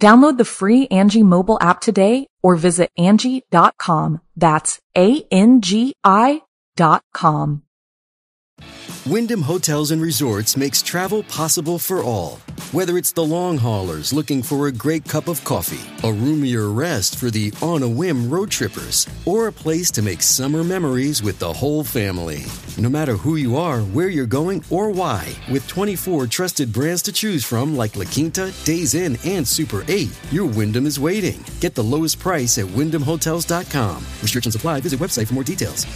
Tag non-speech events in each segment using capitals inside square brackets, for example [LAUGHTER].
Download the free Angie mobile app today or visit Angie.com. That's A-N-G-I dot com. Wyndham Hotels and Resorts makes travel possible for all. Whether it's the long haulers looking for a great cup of coffee, a roomier rest for the on a whim road trippers, or a place to make summer memories with the whole family. No matter who you are, where you're going, or why, with 24 trusted brands to choose from like La Quinta, Days Inn, and Super 8, your Wyndham is waiting. Get the lowest price at wyndhamhotels.com. Restrictions apply. Visit website for more details.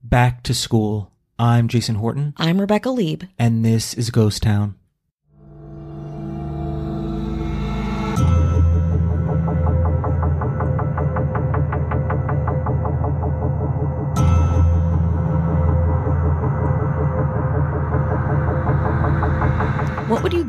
Back to school. I'm Jason Horton, I'm Rebecca Leib. and this is Ghost Town.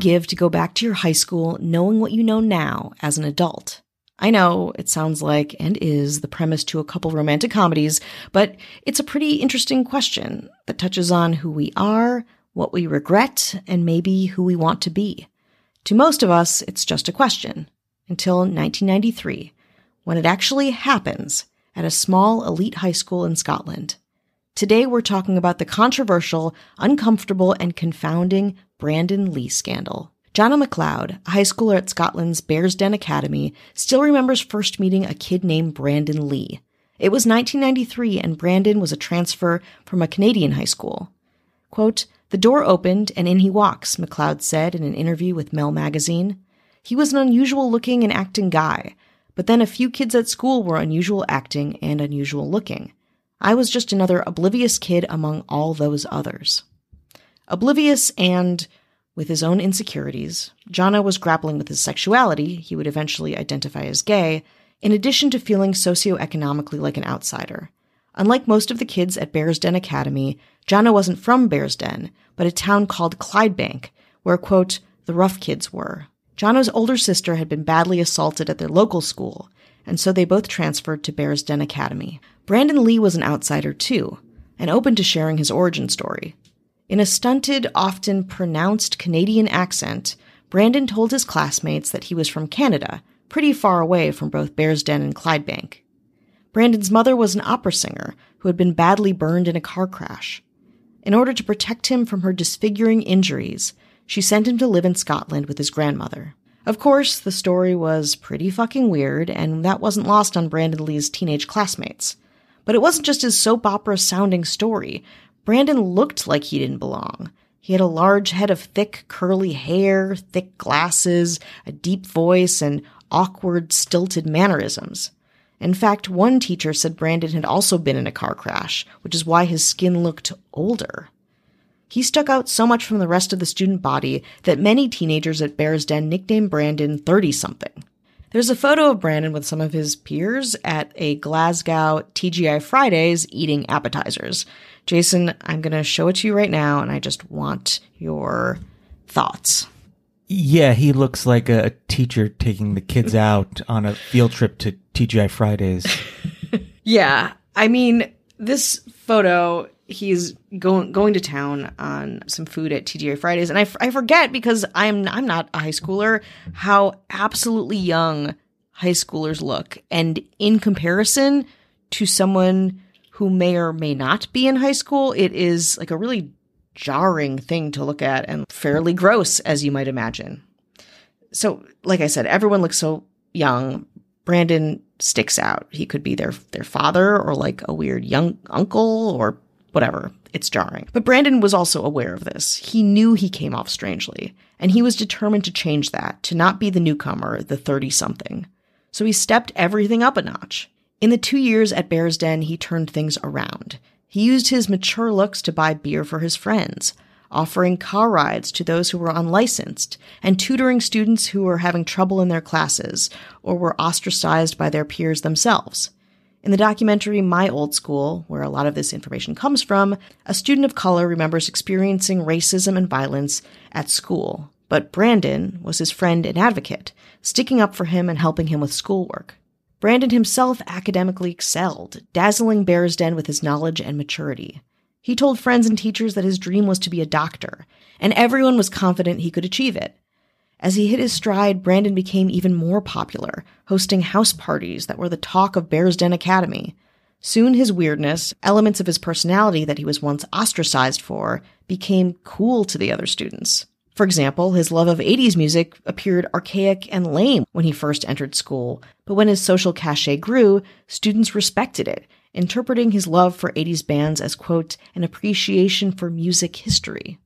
Give to go back to your high school knowing what you know now as an adult? I know it sounds like and is the premise to a couple romantic comedies, but it's a pretty interesting question that touches on who we are, what we regret, and maybe who we want to be. To most of us, it's just a question until 1993, when it actually happens at a small elite high school in Scotland. Today, we're talking about the controversial, uncomfortable, and confounding Brandon Lee scandal. Jono McLeod, a high schooler at Scotland's Bearsden Academy, still remembers first meeting a kid named Brandon Lee. It was 1993, and Brandon was a transfer from a Canadian high school. Quote, The door opened, and in he walks, McLeod said in an interview with Mel magazine. He was an unusual looking and acting guy, but then a few kids at school were unusual acting and unusual looking. I was just another oblivious kid among all those others. Oblivious and with his own insecurities, Jono was grappling with his sexuality, he would eventually identify as gay, in addition to feeling socioeconomically like an outsider. Unlike most of the kids at Bearsden Academy, Jono wasn't from Bearsden, but a town called Clydebank, where, quote, the rough kids were. Jono's older sister had been badly assaulted at their local school, and so they both transferred to Bearsden Academy. Brandon Lee was an outsider too, and open to sharing his origin story. In a stunted, often pronounced Canadian accent, Brandon told his classmates that he was from Canada, pretty far away from both Bearsden and Clydebank. Brandon's mother was an opera singer who had been badly burned in a car crash. In order to protect him from her disfiguring injuries, she sent him to live in Scotland with his grandmother. Of course, the story was pretty fucking weird, and that wasn't lost on Brandon Lee's teenage classmates. But it wasn't just his soap opera sounding story. Brandon looked like he didn't belong. He had a large head of thick, curly hair, thick glasses, a deep voice, and awkward, stilted mannerisms. In fact, one teacher said Brandon had also been in a car crash, which is why his skin looked older. He stuck out so much from the rest of the student body that many teenagers at Bearsden nicknamed Brandon 30 something. There's a photo of Brandon with some of his peers at a Glasgow TGI Fridays eating appetizers. Jason, I'm going to show it to you right now, and I just want your thoughts. Yeah, he looks like a teacher taking the kids [LAUGHS] out on a field trip to TGI Fridays. [LAUGHS] Yeah, I mean, this photo, he's going going to town on some food at TGI Fridays, and I, f- I forget because I'm I'm not a high schooler how absolutely young high schoolers look, and in comparison to someone who may or may not be in high school, it is like a really jarring thing to look at and fairly gross, as you might imagine. So, like I said, everyone looks so young. Brandon sticks out. He could be their their father or like a weird young uncle or whatever. It's jarring. But Brandon was also aware of this. He knew he came off strangely, and he was determined to change that, to not be the newcomer, the 30 something. So he stepped everything up a notch. In the two years at Bearsden, he turned things around. He used his mature looks to buy beer for his friends, offering car rides to those who were unlicensed, and tutoring students who were having trouble in their classes or were ostracized by their peers themselves. In the documentary My Old School, where a lot of this information comes from, a student of color remembers experiencing racism and violence at school, but Brandon was his friend and advocate, sticking up for him and helping him with schoolwork. Brandon himself academically excelled, dazzling Bearsden with his knowledge and maturity. He told friends and teachers that his dream was to be a doctor, and everyone was confident he could achieve it. As he hit his stride, Brandon became even more popular, hosting house parties that were the talk of Bearsden Academy. Soon his weirdness, elements of his personality that he was once ostracized for, became cool to the other students. For example, his love of 80s music appeared archaic and lame when he first entered school, but when his social cachet grew, students respected it interpreting his love for 80s bands as, quote, an appreciation for music history.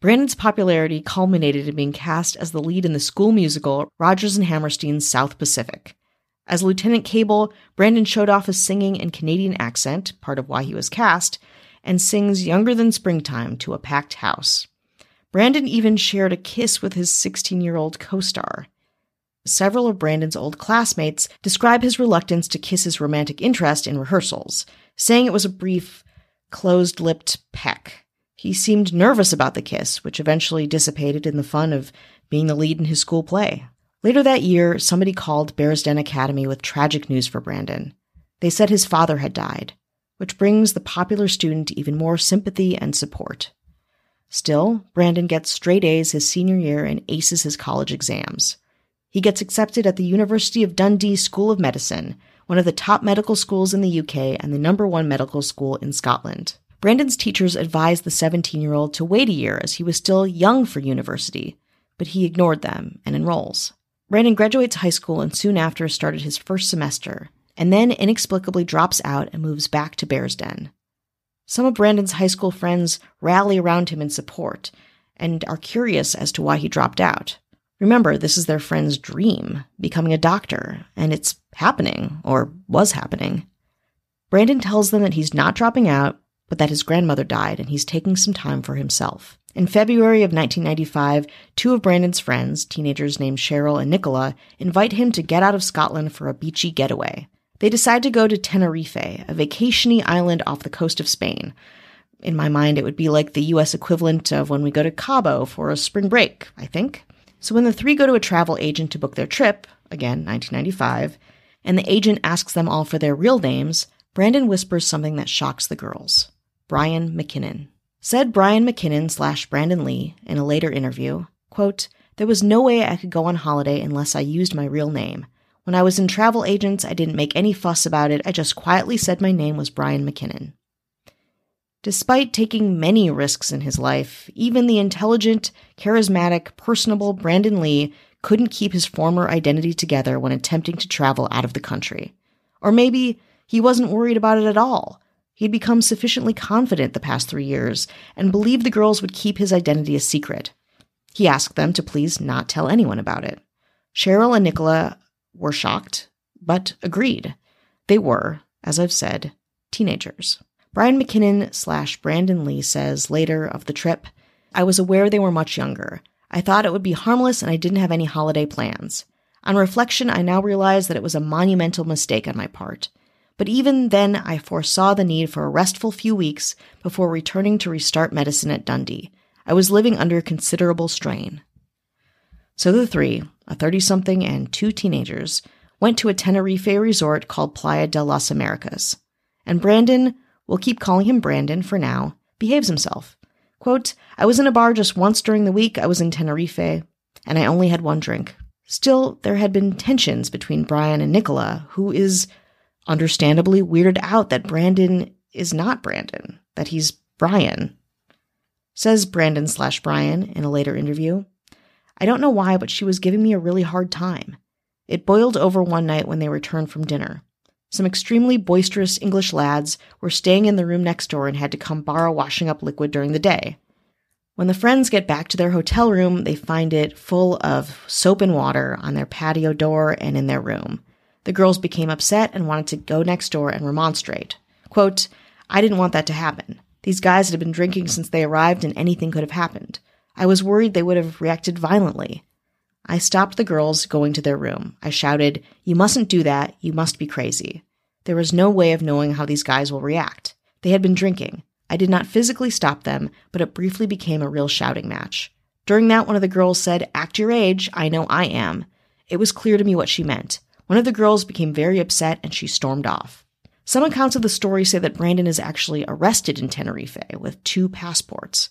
Brandon's popularity culminated in being cast as the lead in the school musical Rodgers and Hammerstein's South Pacific. As Lieutenant Cable, Brandon showed off his singing and Canadian accent, part of why he was cast, and sings Younger Than Springtime to a packed house. Brandon even shared a kiss with his 16 year old co star. Several of Brandon's old classmates describe his reluctance to kiss his romantic interest in rehearsals, saying it was a brief, closed lipped peck. He seemed nervous about the kiss, which eventually dissipated in the fun of being the lead in his school play. Later that year, somebody called Bearsden Academy with tragic news for Brandon. They said his father had died, which brings the popular student even more sympathy and support. Still, Brandon gets straight A's his senior year and aces his college exams. He gets accepted at the University of Dundee School of Medicine, one of the top medical schools in the UK and the number one medical school in Scotland. Brandon's teachers advised the 17 year old to wait a year as he was still young for university, but he ignored them and enrolls. Brandon graduates high school and soon after started his first semester, and then inexplicably drops out and moves back to Bearsden. Some of Brandon's high school friends rally around him in support and are curious as to why he dropped out. Remember, this is their friend's dream, becoming a doctor, and it's happening, or was happening. Brandon tells them that he's not dropping out, but that his grandmother died and he's taking some time for himself. In February of 1995, two of Brandon's friends, teenagers named Cheryl and Nicola, invite him to get out of Scotland for a beachy getaway. They decide to go to Tenerife, a vacationy island off the coast of Spain. In my mind, it would be like the US equivalent of when we go to Cabo for a spring break, I think. So when the three go to a travel agent to book their trip, again, 1995, and the agent asks them all for their real names, Brandon whispers something that shocks the girls. Brian McKinnon. Said Brian McKinnon slash Brandon Lee in a later interview, quote, There was no way I could go on holiday unless I used my real name. When I was in travel agents, I didn't make any fuss about it. I just quietly said my name was Brian McKinnon. Despite taking many risks in his life, even the intelligent, charismatic, personable Brandon Lee couldn't keep his former identity together when attempting to travel out of the country. Or maybe he wasn't worried about it at all. He'd become sufficiently confident the past three years and believed the girls would keep his identity a secret. He asked them to please not tell anyone about it. Cheryl and Nicola were shocked, but agreed. They were, as I've said, teenagers. Brian McKinnon slash Brandon Lee says later of the trip, I was aware they were much younger. I thought it would be harmless and I didn't have any holiday plans. On reflection, I now realize that it was a monumental mistake on my part. But even then, I foresaw the need for a restful few weeks before returning to restart medicine at Dundee. I was living under considerable strain. So the three, a 30 something and two teenagers, went to a Tenerife resort called Playa de las Americas. And Brandon we'll keep calling him Brandon for now, behaves himself. Quote, I was in a bar just once during the week I was in Tenerife, and I only had one drink. Still, there had been tensions between Brian and Nicola, who is understandably weirded out that Brandon is not Brandon, that he's Brian. Says Brandon slash Brian in a later interview. I don't know why, but she was giving me a really hard time. It boiled over one night when they returned from dinner. Some extremely boisterous English lads were staying in the room next door and had to come borrow washing up liquid during the day. When the friends get back to their hotel room, they find it full of soap and water on their patio door and in their room. The girls became upset and wanted to go next door and remonstrate. Quote, I didn't want that to happen. These guys had been drinking since they arrived and anything could have happened. I was worried they would have reacted violently. I stopped the girls going to their room. I shouted, You mustn't do that. You must be crazy. There was no way of knowing how these guys will react. They had been drinking. I did not physically stop them, but it briefly became a real shouting match. During that, one of the girls said, Act your age. I know I am. It was clear to me what she meant. One of the girls became very upset and she stormed off. Some accounts of the story say that Brandon is actually arrested in Tenerife with two passports.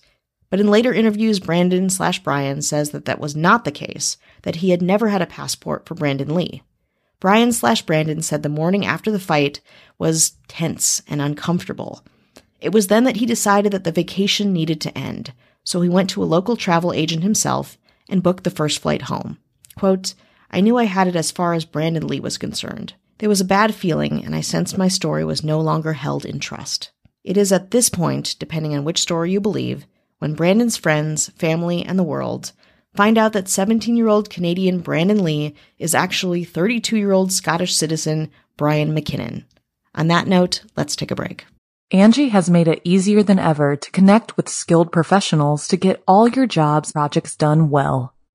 But in later interviews, Brandon slash Brian says that that was not the case, that he had never had a passport for Brandon Lee. Brian slash Brandon said the morning after the fight was tense and uncomfortable. It was then that he decided that the vacation needed to end, so he went to a local travel agent himself and booked the first flight home. Quote, I knew I had it as far as Brandon Lee was concerned. There was a bad feeling, and I sensed my story was no longer held in trust. It is at this point, depending on which story you believe, when Brandon's friends, family, and the world find out that 17 year old Canadian Brandon Lee is actually 32 year old Scottish citizen Brian McKinnon. On that note, let's take a break. Angie has made it easier than ever to connect with skilled professionals to get all your jobs projects done well.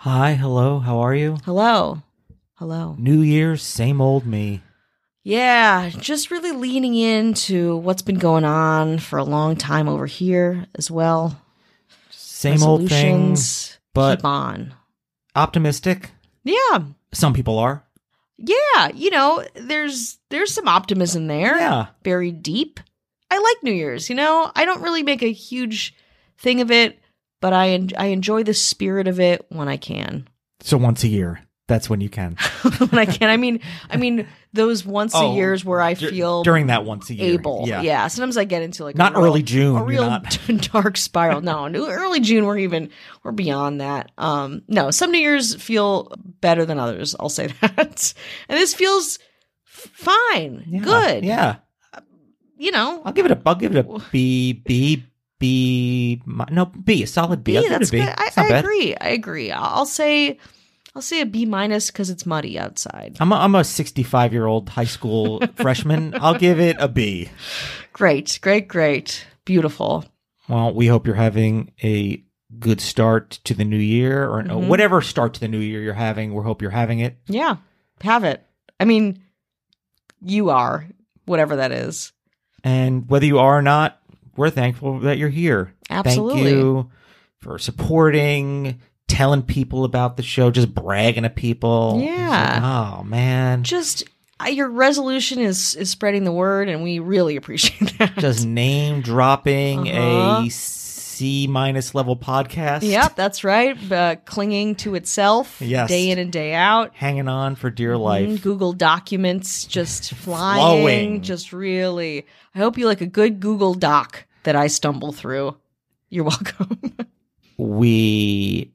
Hi, hello, how are you? Hello. Hello. New Year's, same old me. Yeah, just really leaning into what's been going on for a long time over here as well. Same old things, but keep on. optimistic. Yeah, Some people are. yeah. You know, there's there's some optimism there. Yeah. buried deep. I like New Year's. You know, I don't really make a huge thing of it, but I en- I enjoy the spirit of it when I can. So once a year, that's when you can. [LAUGHS] when I can. I mean, I mean those once Oh, a years where I Dur- feel during that once a year. able. Yeah. Sometimes I get into like a Not real- early June, a real not. [LAUGHS] dark spiral. No, no, early June we're even we're beyond that. Um, no, some New Year's feel better than others. I'll say [LAUGHS] that, and this feels f- fine, Yeah. good. Yeah. you know, I'll give it a I'll give it a B B B no B, a solid B. B, that's good. I, I agree. I agree. I'll say, I'll say a B minus because it's muddy outside. I'm a, I'm a 65 year old high school [LAUGHS] freshman. I'll give it a B. Great, great, great, beautiful. Well, we hope you're having a good start to the new year or Mhm. whatever start to the new year you're having. We hope you're having it. Yeah, have it. I mean, you are whatever that is. And whether you are or not, we're thankful that you're here. Absolutely. Thank you for supporting, telling people about the show, just bragging to people. Yeah. like, oh, man. Just uh, your resolution is is spreading the word, and we really [LAUGHS] appreciate that. Just name dropping Uh-huh. a C minus level podcast. Yep, that's right. Uh, clinging to itself Yes. day in and day out. Hanging on for dear Mhm, life. Google Documents just [LAUGHS] flying. Flowing. Just really. I hope you like a good Google Doc that I stumble through. You're [LAUGHS] welcome. we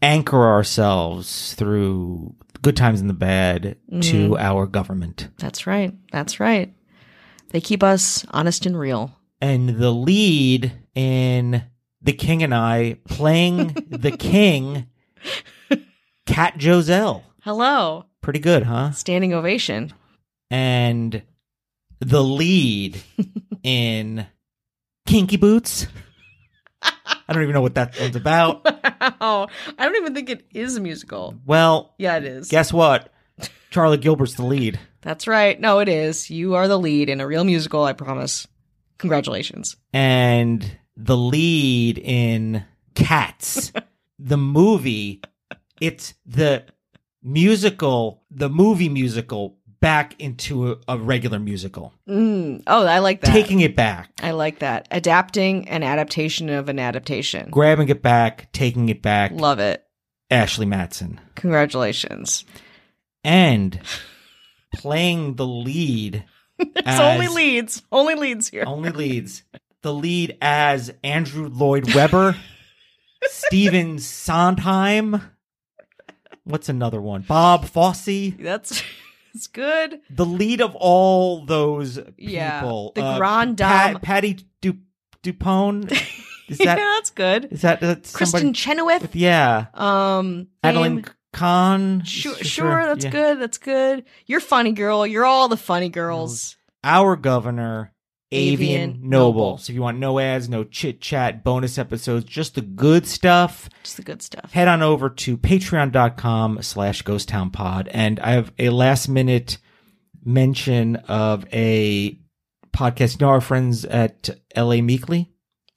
anchor ourselves through good times and the bad to Mm-hmm. our government. that's right. That's right. They keep us honest and real. And the lead in The King and I playing the [LAUGHS] king, Cat Joselle. Hello. Pretty good, huh? Standing ovation. And the lead [LAUGHS] in Kinky Boots. I don't even know what that one's about. [LAUGHS] Wow. I don't even think it is a musical. Well, Yeah, it is. guess what? Charlie Gilbert's the lead. That's right. No, it is. You are the lead in a real musical, I promise. Congratulations. and the lead in Cats, [LAUGHS] the movie. It's the musical, the movie musical back into a, a regular musical, Mm. Oh, I like that. taking it back, I like that. Adapting an adaptation of an adaptation. grabbing it back, taking it back. Love it. Ashley Matson Congratulations. and playing the lead. [LAUGHS] It's only leads. Only leads here. Only leads. The lead as Andrew Lloyd Webber, [LAUGHS] Stephen Sondheim. What's another one? Bob Fosse. That's it's good. The lead of all those people. Yeah. The Uh, grand Pat- dame. Patty Du- Dupone. [LAUGHS] Is yeah, that's good. is that uh, Kristin? Chenoweth. with- yeah. Um, Adeline name- Kahn. Sure, Sure, sure, that's yeah. good. That's good. You're funny, girl. You're all the funny girls. Our governor, Avian, Noble. Noble. So if you want no ads, no chit chat, bonus episodes, just the good stuff. Just the good stuff. head on over to patreon.com slash ghost town pod. and i have a last minute mention of a podcast you know our friends at la meekly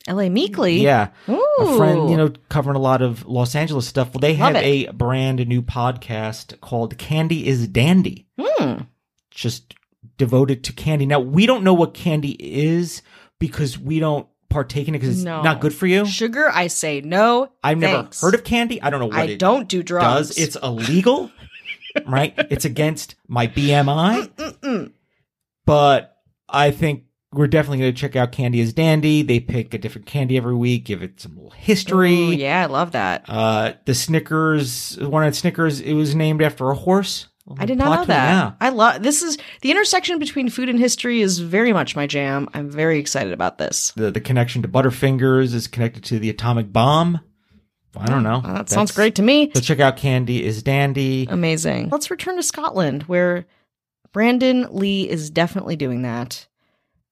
L.A. Meekly. yeah Ooh. a friend you know covering a lot of los angeles stuff well they Love have it. a brand new podcast called candy is dandy Hmm. just devoted to candy now we don't know what candy is because we don't partake in it because it's No. not good for you Sugar, I say no. i've never heard of candy i don't know what I don't do drugs. does. It's illegal, [LAUGHS] right? It's against my BMI. Mm-mm. But I think we're definitely going to check out Candy is Dandy. They pick a different candy every week, give it some little history. Ooh, yeah, I love that. Uh, the Snickers, one of the Snickers, it was named after a horse. I did not know that. Yeah. I love this is the intersection between food and history is very much my jam. I'm very excited about this. The, the connection to Butterfingers is connected to the atomic bomb. I don't know. Uh, that sounds great to me. So check out Candy is Dandy. Amazing. Let's return to Scotland, where Brandon Lee is definitely doing that.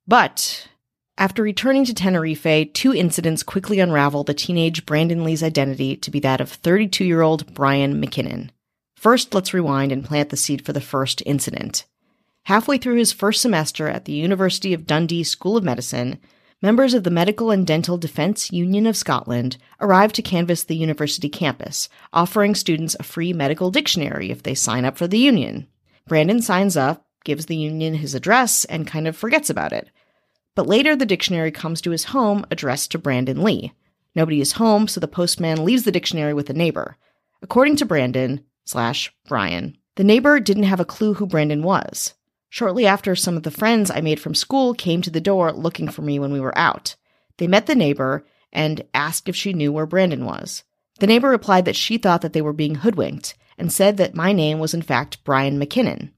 But after returning to Tenerife, two incidents quickly unravel the teenage Brandon Lee's identity to be that of 32 year old Brian McKinnon. First, let's rewind and plant the seed for the first incident. Halfway through his first semester at the University of Dundee School of Medicine, members of the Medical and Dental Defence Union of Scotland arrived to canvass the university campus, offering students a free medical dictionary if they sign up for the union. Brandon signs up, gives the union his address, and kind of forgets about it. But later, the dictionary comes to his home addressed to Brandon Lee. Nobody is home, so the postman leaves the dictionary with a neighbor. According to Brandon slash Brian, the neighbor didn't have a clue who Brandon was. Shortly after, some of the friends I made from school came to the door looking for me when we were out. They met the neighbor and asked if she knew where Brandon was. The neighbor replied that she thought that they were being hoodwinked and said that my name was in fact Brian McKinnon.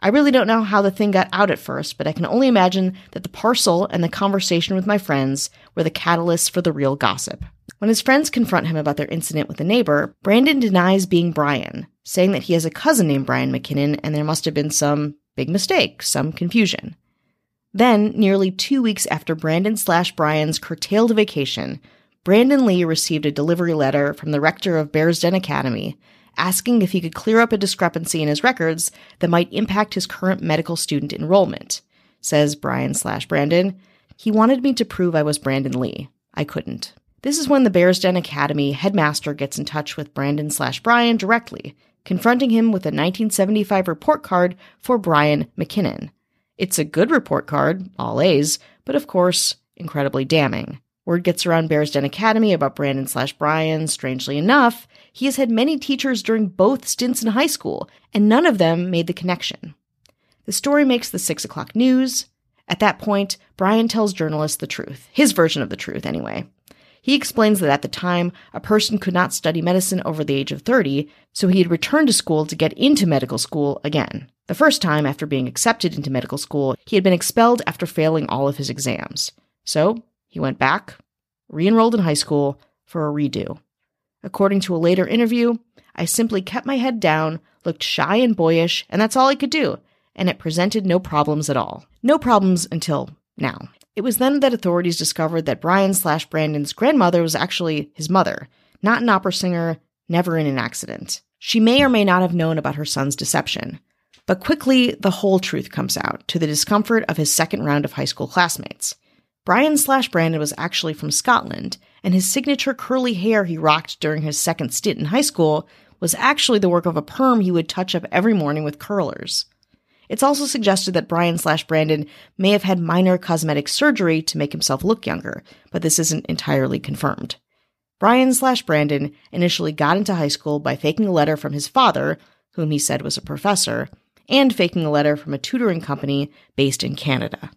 I really don't know how the thing got out at first, but I can only imagine that the parcel and the conversation with my friends were the catalysts for the real gossip. When his friends confront him about their incident with the neighbor, Brandon denies being Brian, saying that he has a cousin named Brian McKinnon and there must have been some big mistake, some confusion. Then, nearly two weeks after Brandon slash Brian's curtailed vacation, Brandon Lee received a delivery letter from the rector of Bearsden Academy asking if he could clear up a discrepancy in his records that might impact his current medical student enrollment. Says Brian slash Brandon, he wanted me to prove I was Brandon Lee. I couldn't. This is when the Bearsden Academy headmaster gets in touch with Brandon slash Brian directly, confronting him with a 1975 report card for Brian McKinnon. It's a good report card, all A's, but of course, incredibly damning. Word gets around Bearsden Academy about Brandon slash Brian. Strangely enough, he has had many teachers during both stints in high school, and none of them made the connection. The story makes the six o'clock news. At that point, Brian tells journalists the truth, his version of the truth, anyway. He explains that at the time, a person could not study medicine over the age of 30, so he had returned to school to get into medical school again. The first time, after being accepted into medical school, he had been expelled after failing all of his exams. So, he went back, re enrolled in high school for a redo. According to a later interview, I simply kept my head down, looked shy and boyish, and that's all I could do. and it presented no problems at all. No problems until now. It was then that authorities discovered that Brian slash Brandon's grandmother was actually his mother, not an opera singer, never in an accident. She may or may not have known about her son's deception. But quickly, the whole truth comes out, to the discomfort of his second round of high school classmates. Brian slash Brandon was actually from Scotland, and his signature curly hair he rocked during his second stint in high school was actually the work of a perm he would touch up every morning with curlers. It's also suggested that Brian slash Brandon may have had minor cosmetic surgery to make himself look younger, but this isn't entirely confirmed. Brian slash Brandon initially got into high school by faking a letter from his father, whom he said was a professor, and faking a letter from a tutoring company based in Canada.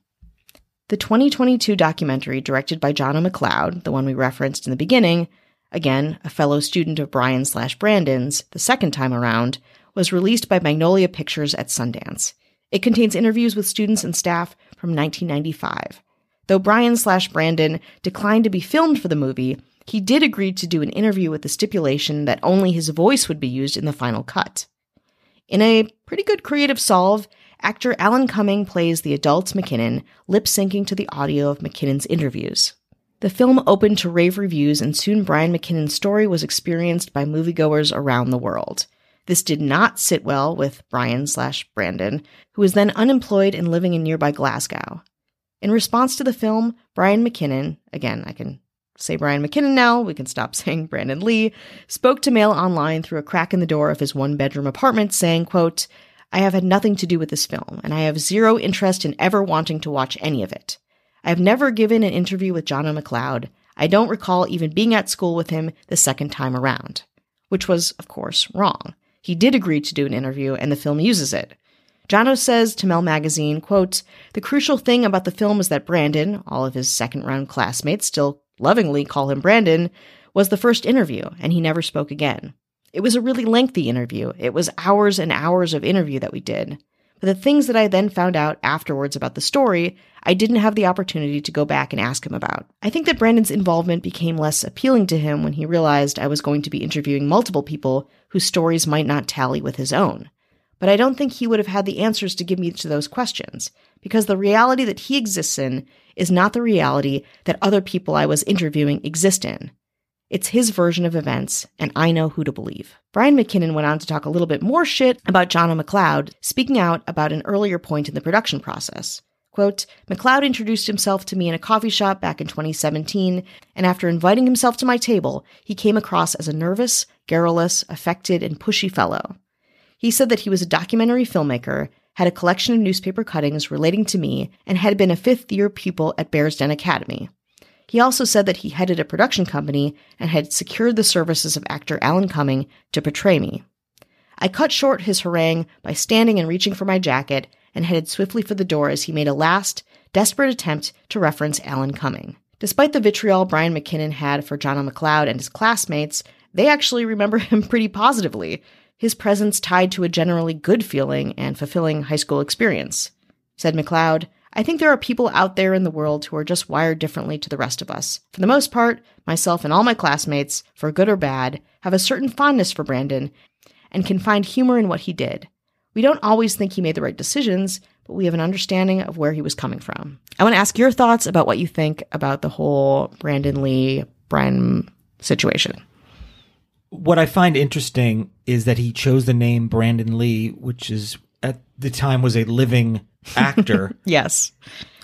The 2022 documentary, directed by John McLeod, the one we referenced in the beginning, again, a fellow student of Brian slash Brandon's, the second time around, was released by Magnolia Pictures at Sundance. It contains interviews with students and staff from 1995. Though Brian slash Brandon declined to be filmed for the movie, he did agree to do an interview with the stipulation that only his voice would be used in the final cut. In a pretty good creative solve, actor Alan Cumming plays the adult McKinnon, lip syncing to the audio of McKinnon's interviews. The film opened to rave reviews, and soon Brian McKinnon's story was experienced by moviegoers around the world. This did not sit well with Brian slash Brandon, who was then unemployed and living in nearby Glasgow. In response to the film, Brian McKinnon, again, I can say Brian McKinnon now, we can stop [LAUGHS] saying Brandon Lee, spoke to Mail Online through a crack in the door of his one bedroom apartment saying, quote, I have had nothing to do with this film, and I have zero interest in ever wanting to watch any of it. I have never given an interview with Jono McLeod. I don't recall even being at school with him the second time around. Which was, of course, wrong. He did agree to do an interview, and the film uses it. Jono says to Mel Magazine, quote, The crucial thing about the film is that Brandon, all of his second round classmates still lovingly call him Brandon, was the first interview, and he never spoke again. It was a really lengthy interview. It was hours and hours of interview that we did. But the things that I then found out afterwards about the story, I didn't have the opportunity to go back and ask him about. I think that Brandon's involvement became less appealing to him when he realized I was going to be interviewing multiple people whose stories might not tally with his own. But I don't think he would have had the answers to give me to those questions, because the reality that he exists in is not the reality that other people I was interviewing exist in. It's his version of events, and I know who to believe. Brian McKinnon went on to talk a little bit more shit about Jono McLeod, speaking out about an earlier point in the production process. Quote, McLeod introduced himself to me in a coffee shop back in 2017, and after inviting himself to my table, he came across as a nervous, garrulous, affected, and pushy fellow. He said that he was a documentary filmmaker, had a collection of newspaper cuttings relating to me, and had been a fifth year pupil at Bearsden Academy. He also said that he headed a production company and had secured the services of actor Alan Cumming to portray me. I cut short his harangue by standing and reaching for my jacket and headed swiftly for the door as he made a last, desperate attempt to reference Alan Cumming. Despite the vitriol Brian McKinnon had for Jono McLeod and his classmates, they actually remember [LAUGHS] him pretty positively, his presence tied to a generally good feeling and fulfilling high school experience. Said McLeod, I think there are people out there in the world who are just wired differently to the rest of us. For the most part, myself and all my classmates, for good or bad, have a certain fondness for Brandon and can find humor in what he did. We don't always think he made the right decisions, but we have an understanding of where he was coming from. I want to ask your thoughts about what you think about the whole Brandon Lee, Brian situation. What I find interesting is that he chose the name Brandon Lee, which is at the time was a living actor. [LAUGHS] yes.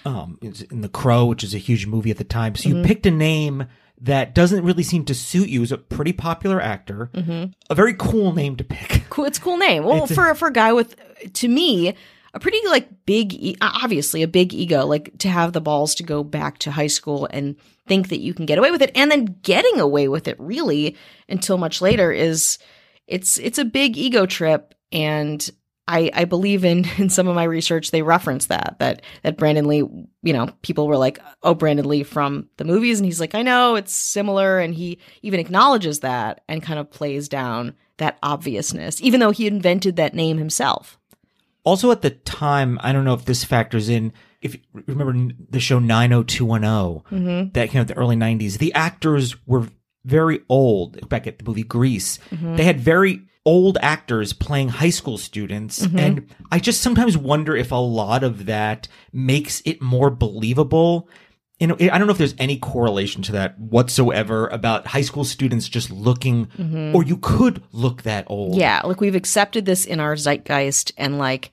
Um, in The Crow, which is a huge movie at the time. So you mm-hmm. picked a name that doesn't really seem to suit you as a pretty popular actor. Mm-hmm. A very cool name to pick. [LAUGHS] Cool. It's a cool name. Well, it's for a, for a guy with, to me, a pretty like big, e- obviously a big ego, like to have the balls to go back to high school and think that you can get away with it, and then getting away with it really until much later is, it's it's a big ego trip, and I, I believe in [LAUGHS] in some of my research they reference that that that Brandon Lee you know people were like oh Brandon Lee from the movies and he's like I know it's similar and he even acknowledges that and kind of plays down that obviousness even though he invented that name himself. Also at the time I don't know if this factors in if you remember the show 90210 mm-hmm. that came out in the early 90s the actors were very old back at the movie Grease. Mm-hmm. They had very old actors playing high school students. And I just sometimes wonder if a lot of that makes it more believable. You know, I don't know if there's any correlation to that whatsoever about high school students just looking, or you could look that old. Yeah, like we've accepted this in our zeitgeist and like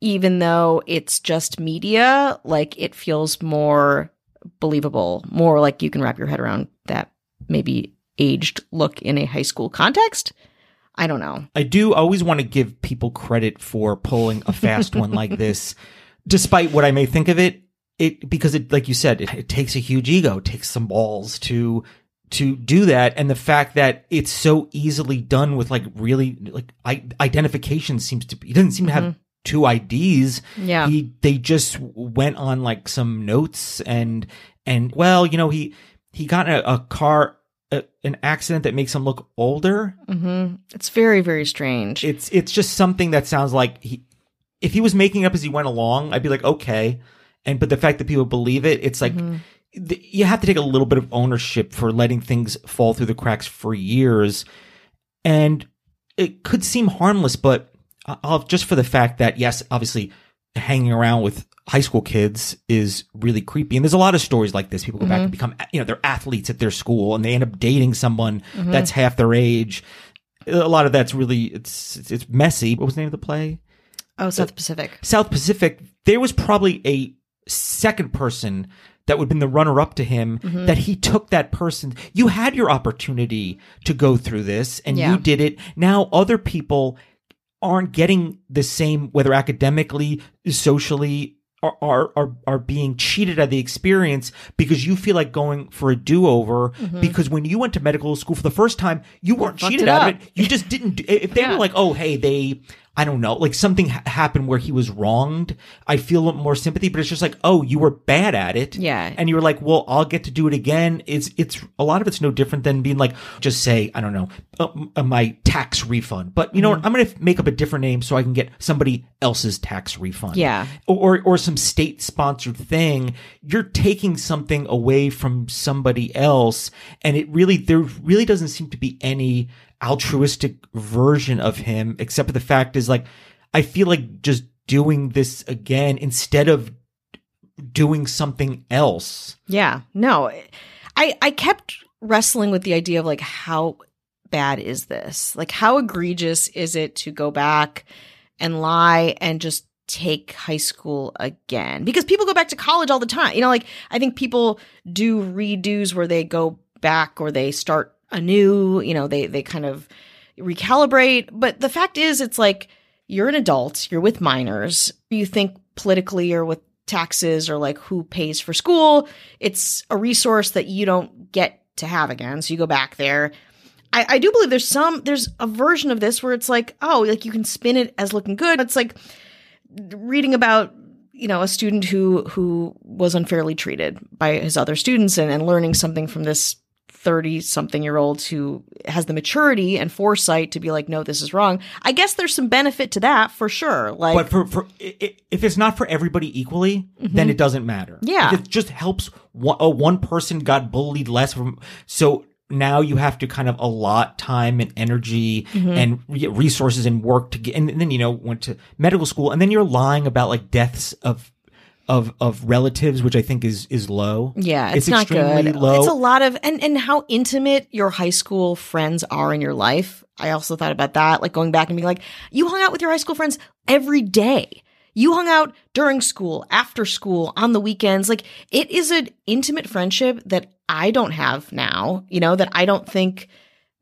even though it's just media, like it feels more believable, more like you can wrap your head around that maybe aged look in a high school context. I don't know. I do always want to give people credit for pulling a fast one like [LAUGHS] this, despite what I may think of it. It because it, like you said, it, it takes a huge ego, it takes some balls to to do that, and the fact that it's so easily done with like really like I, identification seems to be. He doesn't seem to have mm-hmm. two IDs. Yeah. he they just went on like some notes and and well, you know he he got in a, a car. A, an accident that makes him look older hmm It's very, very strange. it's it's just something that sounds like he if he was making up as he went along i'd be like okay and but the fact that people believe it it's like th- you have to take a little bit of ownership for letting things fall through the cracks for years and it could seem harmless but I'll just for the fact that yes obviously hanging around with high school kids is really creepy and there's a lot of stories like this people go back and become you know they're athletes at their school and they end up dating someone that's half their age a lot of that's really it's it's, messy what was the name of the play oh, South Pacific. South Pacific, there was probably a second person that would have been the runner up to him Mm-hmm. that he took that person. You had your opportunity to go through this and Yeah. you did it. Now other people aren't getting the same, whether academically, socially, are, are, are, are being cheated at the experience because you feel like going for a do-over because when you went to medical school for the first time, you weren't Mm-hmm. cheated out of it. You just didn't. do- If they Yeah. were like, oh, hey, they, I don't know, like something ha- happened where he was wronged, I feel more sympathy. But it's just like, oh, you were bad at it, Yeah. and you were like, well, I'll get to do it again. It's it's a lot of it's no different than being like, just say, I don't know, uh, uh, my tax refund. But you know Mm-hmm. what? I'm going to make up a different name so I can get somebody else's tax refund. Yeah. Or, or some state sponsored thing. You're taking something away from somebody else. And it really, there really doesn't seem to be any altruistic version of him, except for the fact is like, I feel like just doing this again instead of doing something else. Yeah. No. I I kept wrestling with the idea of like how bad is this? Like how egregious is it to go back and lie and just take high school again? Because people go back to college all the time. You know, like I think people do redos where they go back or they start anew, you know, they they kind of recalibrate, but the fact is it's like you're an adult, you're with minors, you think politically or with taxes or like who pays for school, it's a resource that you don't get to have again. So you go back there. I, I do believe there's some there's a version of this where it's like, oh, like you can spin it as looking good. It's like reading about you know a student who who was unfairly treated by his other students and, and learning something from this 30 something year olds who has the maturity and foresight to be like no this is wrong i guess there's some benefit to that for sure like But for, for if it's not for everybody equally, then it doesn't matter. Mm-hmm. Yeah. If it just helps one, uh, one person got bullied less from, so now you have to kind of allot time and energy Mm-hmm. and resources and work to get, and then, you know, went to medical school and then you're lying about like deaths of, of, of relatives, which I think is, is low. Yeah, it's, not good. low. It's a lot of and and how intimate your high school friends are in your life. I also thought about that, like going back and being like, you hung out with your high school friends every day. You hung out during school, after school, on the weekends. Like it is an intimate friendship that I don't have now, you know, that I don't think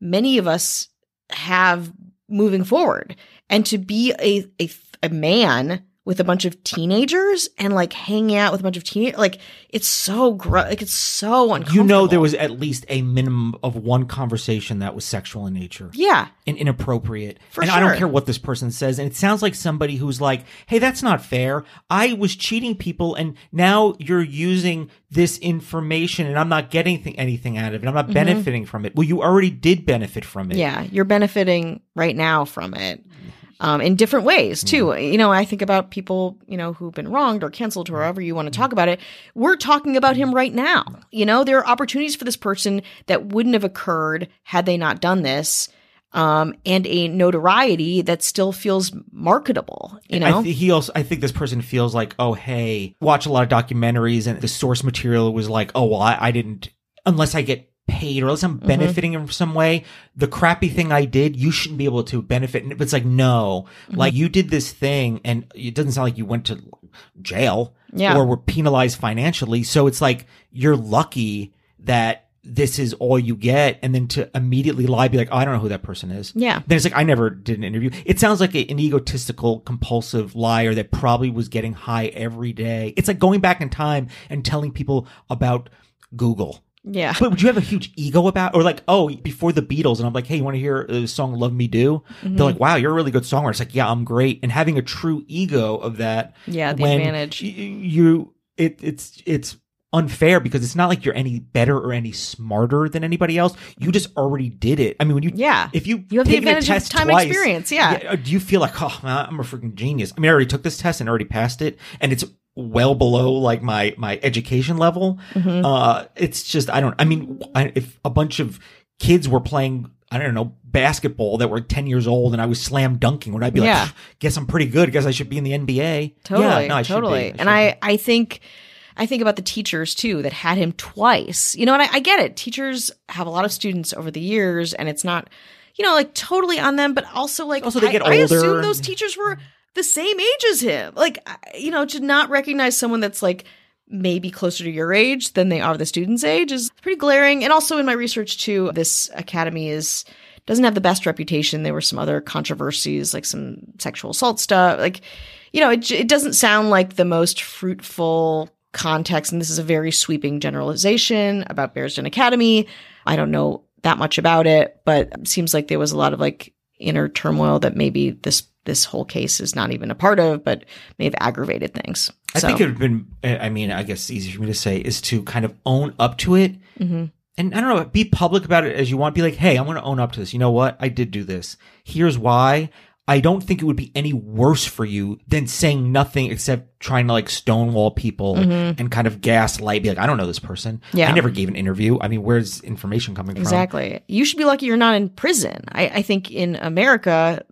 many of us have moving forward. And to be a a, a man with a bunch of teenagers and like hanging out with a bunch of teenagers, like it's so gross. Like it's so uncomfortable. you know, there was at least a minimum of one conversation that was sexual in nature. yeah, and inappropriate. For and I don't care what this person says. And it sounds like somebody who's like, hey, that's not fair. I was cheating people and now you're using this information and I'm not getting th- anything out of it. I'm not benefiting from it. Well, you already did benefit from it. Mm-hmm. yeah. You're benefiting right now from it. Um, in different ways too. You know, I think about people, you know, who've been wronged or canceled or however you want to talk about it. We're talking about him right now. You know, there are opportunities for this person that wouldn't have occurred had they not done this. um, and a notoriety that still feels marketable. You know, I th- he also, I think this person feels like, oh, hey, watch a lot of documentaries, and the source material was like, oh, well, I, I didn't, unless I get paid or unless I'm mm-hmm. benefiting in some way, the crappy thing I did, you shouldn't be able to benefit. And it's like, no, mm-hmm. like you did this thing, and it doesn't sound like you went to jail Yeah. or were penalized financially. So it's like you're lucky that this is all you get, and then to immediately lie, be like, oh, I don't know who that person is. Yeah. Then it's like, I never did an interview. It sounds like a- an egotistical, compulsive liar that probably was getting high every day. It's like going back in time and telling people about Google. Yeah. But would you have a huge ego about, or like, oh, before the Beatles, and I'm like, hey, you want to hear the song "Love Me Do"? Mm-hmm. They're like, wow, you're a really good songwriter. It's like, yeah, I'm great, and having a true ego of that, Yeah, the advantage. y- you, it, it's, it's unfair because it's not like you're any better or any smarter than anybody else. You just already did it. I mean, when you, Yeah. if you, You have the advantage of test time twice, experience, yeah. uh, Do you feel like, oh, man, I'm a freaking genius? I mean, I already took this test and already passed it, and it's well below like my my education level. Mm-hmm. Uh, it's just I don't. I mean, I, if a bunch of kids were playing, I don't know, basketball that were 10 years old, and I was slam dunking, would I be like, Yeah. "Pff, guess I'm pretty good? Guess I should be in the NBA? Totally, yeah, no, I should be. totally. should and I, I think, I think about the teachers too that had him twice. You know, and I, I get it. Teachers have a lot of students over the years, and it's not, you know, like totally on them, but also like Also, they I- get I, older assume those teachers were the same age as him. Like, you know, to not recognize someone that's like maybe closer to your age than they are the student's age is pretty glaring. And also in my research too, this academy is doesn't have the best reputation. There were some other controversies, like some sexual assault stuff. Like, you know, it, it doesn't sound like the most fruitful context. And this is a very sweeping generalization about Bearsden Academy. I don't know that much about it, but it seems like there was a lot of like inner turmoil that maybe this this whole case is not even a part of, but may have aggravated things. I So- think it would have been, I mean, I guess easy for me to say is to kind of own up to it. Mhm. And I don't know, be public about it as you want. Be like, hey, I'm going to own up to this. You know what? I did do this. Here's why. I don't think it would be any worse for you than saying nothing except trying to like stonewall people and kind of gaslight. Be like, I don't know this person. Mm-hmm. Yeah. I never gave an interview. I mean, where's information coming from? Exactly. You should be lucky you're not in prison. I, I think in America,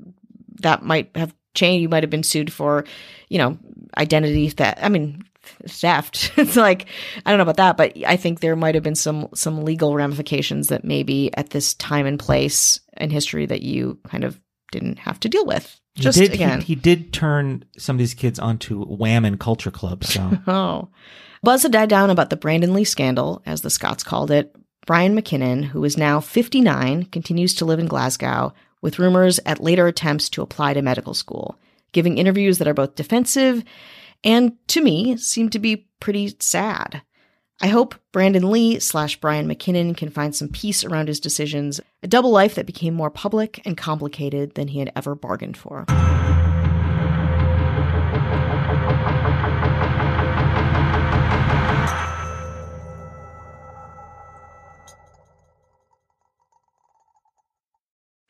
that might have changed. You might have been sued for, you know, identity theft. I mean, theft. [LAUGHS] it's like I don't know about that, but I think there might have been some some legal ramifications that maybe at this time and place in history that you kind of didn't have to deal with. He Just did, he- again, he, did turn some of these kids onto Wham and Culture Club. So [LAUGHS] Oh. Buzz had died down about the Brandon Lee scandal, as the Scots called it. Brian McKinnon, who is now 59, continues to live in Glasgow, with rumors at later attempts to apply to medical school, giving interviews that are both defensive and, to me, seem to be pretty sad. I hope Brandon Lee slash Brian McKinnon can find some peace around his decisions, a double life that became more public and complicated than he had ever bargained for.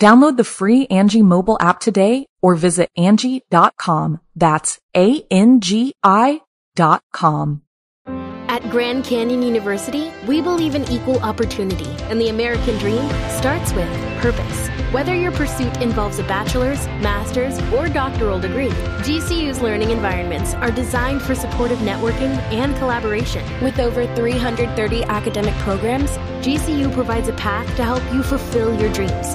Download the free Angi mobile app today or visit Angi.com. That's A-N-G-I dot com. At Grand Canyon University, we believe in equal opportunity, and the American dream starts with purpose. Whether your pursuit involves a bachelor's, master's, or doctoral degree, GCU's learning environments are designed for supportive networking and collaboration. With over 330 academic programs, GCU provides a path to help you fulfill your dreams.